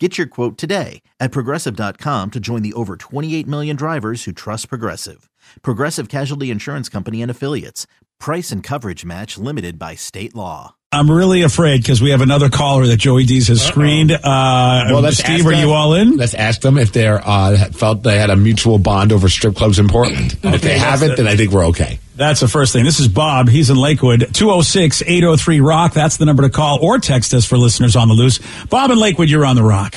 Get your quote today at progressive.com to join the over 28 million drivers who trust Progressive. Progressive Casualty Insurance Company and Affiliates. Price and coverage match limited by state law. I'm really afraid because we have another caller that Joey D's has screened. Uh, Well, let's Steve, ask are you all in? Let's ask them if they're uh, felt they had a mutual bond over strip clubs in Portland. if they haven't, then I think we're okay. That's the first thing. This is Bob. He's in Lakewood. 206 803 Rock. That's the number to call or text us for listeners on the loose. Bob in Lakewood, you're on the Rock.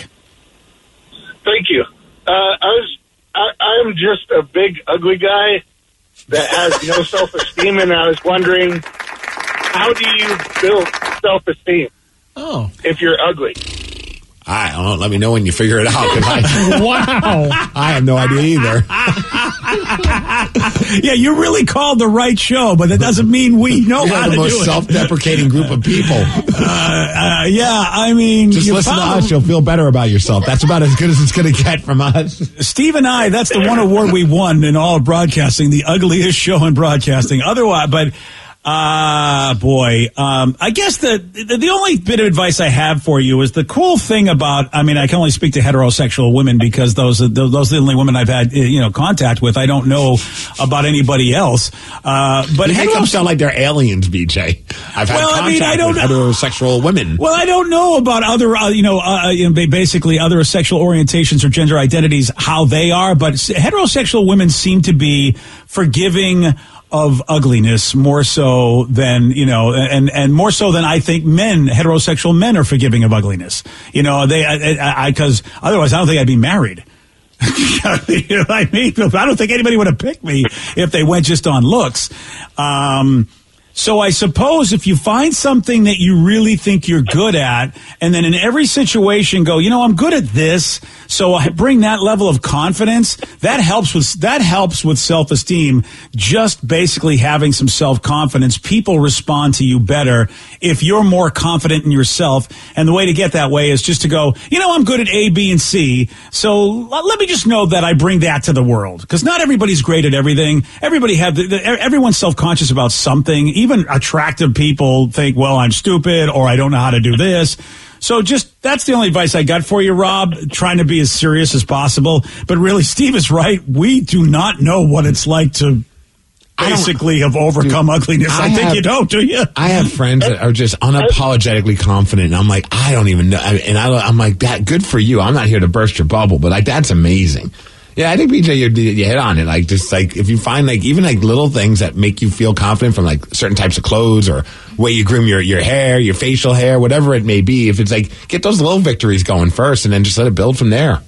Thank you. Uh, I was, I, I'm just a big, ugly guy that has no self-esteem, and I was wondering, how do you build self-esteem Oh, if you're ugly? I don't know. Let me know when you figure it out. 'cause I, wow, I have no idea either. Yeah, you really called the right show, but that doesn't mean we know You're how the to most do it. self-deprecating group of people. Uh, yeah, I mean, Just listen to us; you'll feel better about yourself. That's about as good as it's going to get from us. Steve and I, that's the one award we won in all of broadcasting, the ugliest show in broadcasting. Otherwise, but, uh, boy, um, I guess the, the, the only bit of advice I have for you is the cool thing about, I mean, I can only speak to heterosexual women because those, are- those are the only women I've had, uh, you know, contact with. I don't know about anybody else. Uh, but They make them sound like they're aliens, BJ. I've had Well, I contact mean, I don't with know. heterosexual women. Well, I don't know about other, uh, you know, uh, you know, basically other sexual orientations or gender identities, how they are, but heterosexual women seem to be forgiving of ugliness more so than, you know, and, and more so than I think men, heterosexual men are forgiving of ugliness. You know, they, I, I, cause otherwise I don't think I'd be married. you know I mean? I don't think anybody would have picked me if they went just on looks. Um, so I suppose if you find something that you really think you're good at, and then in every situation go, you know, I'm good at this, so I bring that level of confidence. That helps with that helps with self esteem. Just basically having some self confidence, people respond to you better if you're more confident in yourself. And the way to get that way is just to go, you know, I'm good at A, B, and C, so let me just know that I bring that to the world because not everybody's great at everything. Everybody have the, the, everyone's self conscious about something. Even attractive people think, well, I'm stupid or I don't know how to do this. So just that's the only advice I got for you, Rob. Trying to be as serious as possible, but really, Steve is right. We do not know what it's like to basically have overcome ugliness. I, I think have- you don't, do you? I have friends that are just unapologetically confident. And I'm like, I don't even know. And I, I'm like, that good for you. I'm not here to burst your bubble, but like, that's amazing. Yeah, I think BJ, you, you hit on it. Like, just like if you find like even like little things that make you feel confident from like certain types of clothes or way you groom your your hair, your facial hair, whatever it may be. If it's like get those little victories going first, and then just let it build from there.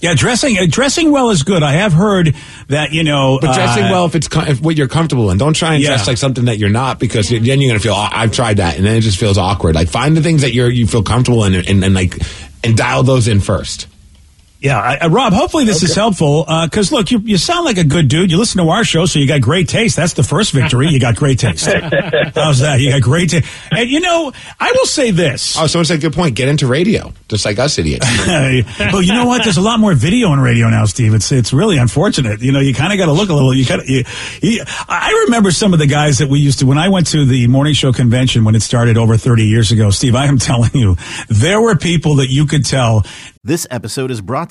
Yeah, dressing uh, dressing well is good. I have heard that you know, But dressing uh, well if it's com- if what you're comfortable in. Don't try and Yeah. dress like something that you're not because then you're going to feel. "Oh, I've tried that, and then it just feels awkward. Like find the things that you're you feel comfortable in, and, and like and dial those in first. Yeah, I, uh, Rob. Hopefully this is helpful because look, you you sound like a good dude. You listen to our show, so you got great taste. That's the first victory. You got great taste. How's that? You got great taste. And you know, I will say this. Oh, someone said a good point. Get into radio, just like us idiots. well, you know what? There's a lot more video in radio now, Steve. It's it's really unfortunate. You know, you kind of got to look a little. You kind you, you, I remember some of the guys that we used to when I went to the morning show convention when it started over 30 years ago. Steve, I am telling you, there were people that you could tell This episode is brought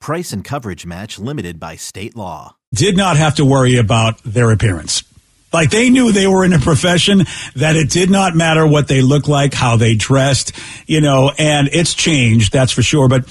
Price and coverage match limited by state law. did not have to worry about their appearance. Like they knew they were in a profession that it did not matter what they looked like, how they dressed, you know, and it's changed, that's for sure. But,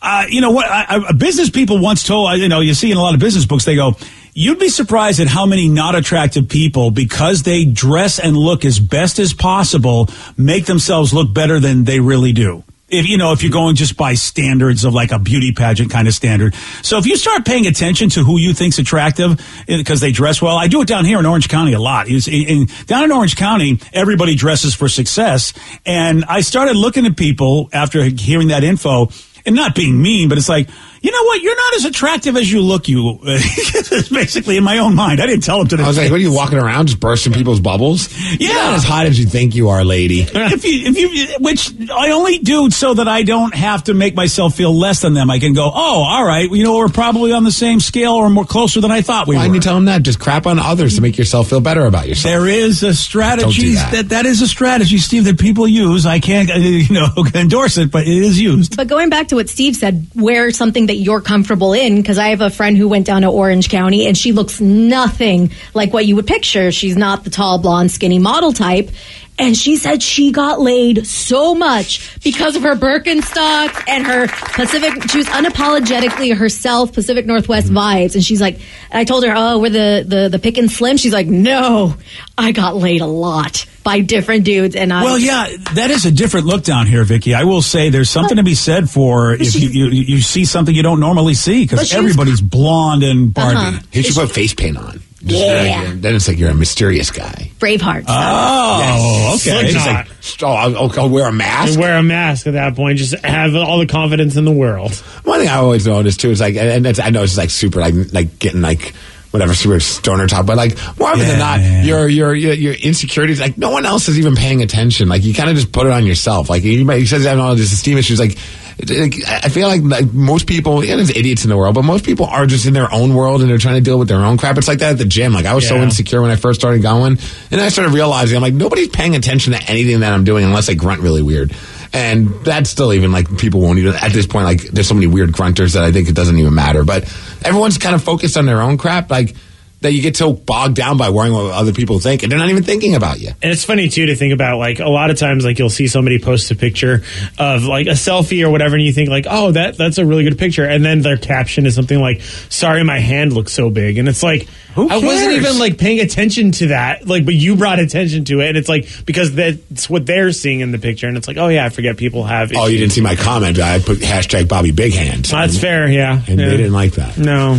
uh, you know what, I, I, business people once told, you know, you see in a lot of business books, they go, You'd be surprised at how many not attractive people, because they dress and look as best as possible, make themselves look better than they really do. If you know, if you're going just by standards of like a beauty pageant kind of standard. So if you start paying attention to who you think's attractive eh, because they dress well, I do it down here in Orange County a lot. In, in, down in Orange County, everybody dresses for success, and I started looking at people after hearing that info and not being mean, but it's like you know what? You're not as attractive as you look. You basically in my own mind. I didn't tell him to. I was like, "What are you walking around just bursting people's bubbles? Yeah, You're not as hot as you think you are, lady." if you, if you, which I only do so that I don't have to make myself feel less than them. I can go, "Oh, all right, you know, we're probably on the same scale or more closer than I thought we Why were." didn't you tell them that? Just crap on others to make yourself feel better about yourself. There is a strategy that. that. that is a strategy, Steve, that people use. I can't, you know, endorse it, but it is used. But going back to what Steve said, wear something that you're comfortable in. Because I have a friend who went down to Orange County and she looks nothing like what you would picture. She's not the tall, blonde, skinny model type. And she said she got laid so much because of her Birkenstock and her Pacific. She was unapologetically herself, Pacific Northwest mm-hmm. vibes. And she's like, I told her, oh, we're the, the, the pick and slim. She's like, no, I got laid a lot by different dudes. And I. Well, yeah, that is a different look down here, Vicky. I will say there's something to be said for if you, you, you see something you don't normally see because she was- everybody's blonde and Barbie. Uh-huh. You should put face paint on. Just Yeah. like, then it's like you're a mysterious guy. Braveheart. Oh, okay. Yes. Just like, oh, I'll, I'll- I'll wear a mask. And wear a mask at that point. Just have all the confidence in the world. One thing I always noticed too is like, and and it's, I know it's like super, like like getting like whatever super stoner talk, but like more often than not, Yeah. your your your your insecurities, like no one else is even paying attention. Like you kind of just put it on yourself. Like you might, he says having all this esteem issues, like. I feel like, like most people, yeah, there's idiots in the world, but most people are just in their own world and they're trying to deal with their own crap. It's like that at the gym. Like I was so insecure when I first started going, and I started realizing I'm like nobody's paying attention to anything that I'm doing unless I grunt really weird. And that's still even like people won't even at this point. Like there's so many weird grunters that I think it doesn't even matter. But everyone's kind of focused on their own crap, like that you get so bogged down by worrying what other people think, and they're not even thinking about you. And it's funny too to think about like a lot of times like you'll see somebody post a picture of like a selfie or whatever and you think like oh that that's a really good picture and then their caption is something like sorry my hand looks so big and it's like I wasn't even like paying attention to that like but you brought attention to it and it's like because that's what they're seeing in the picture and it's like oh yeah I forget people have Oh, you didn't see my comment? I put hashtag Bobby Big Hand. that's fair yeah, and Yeah. they didn't like that. no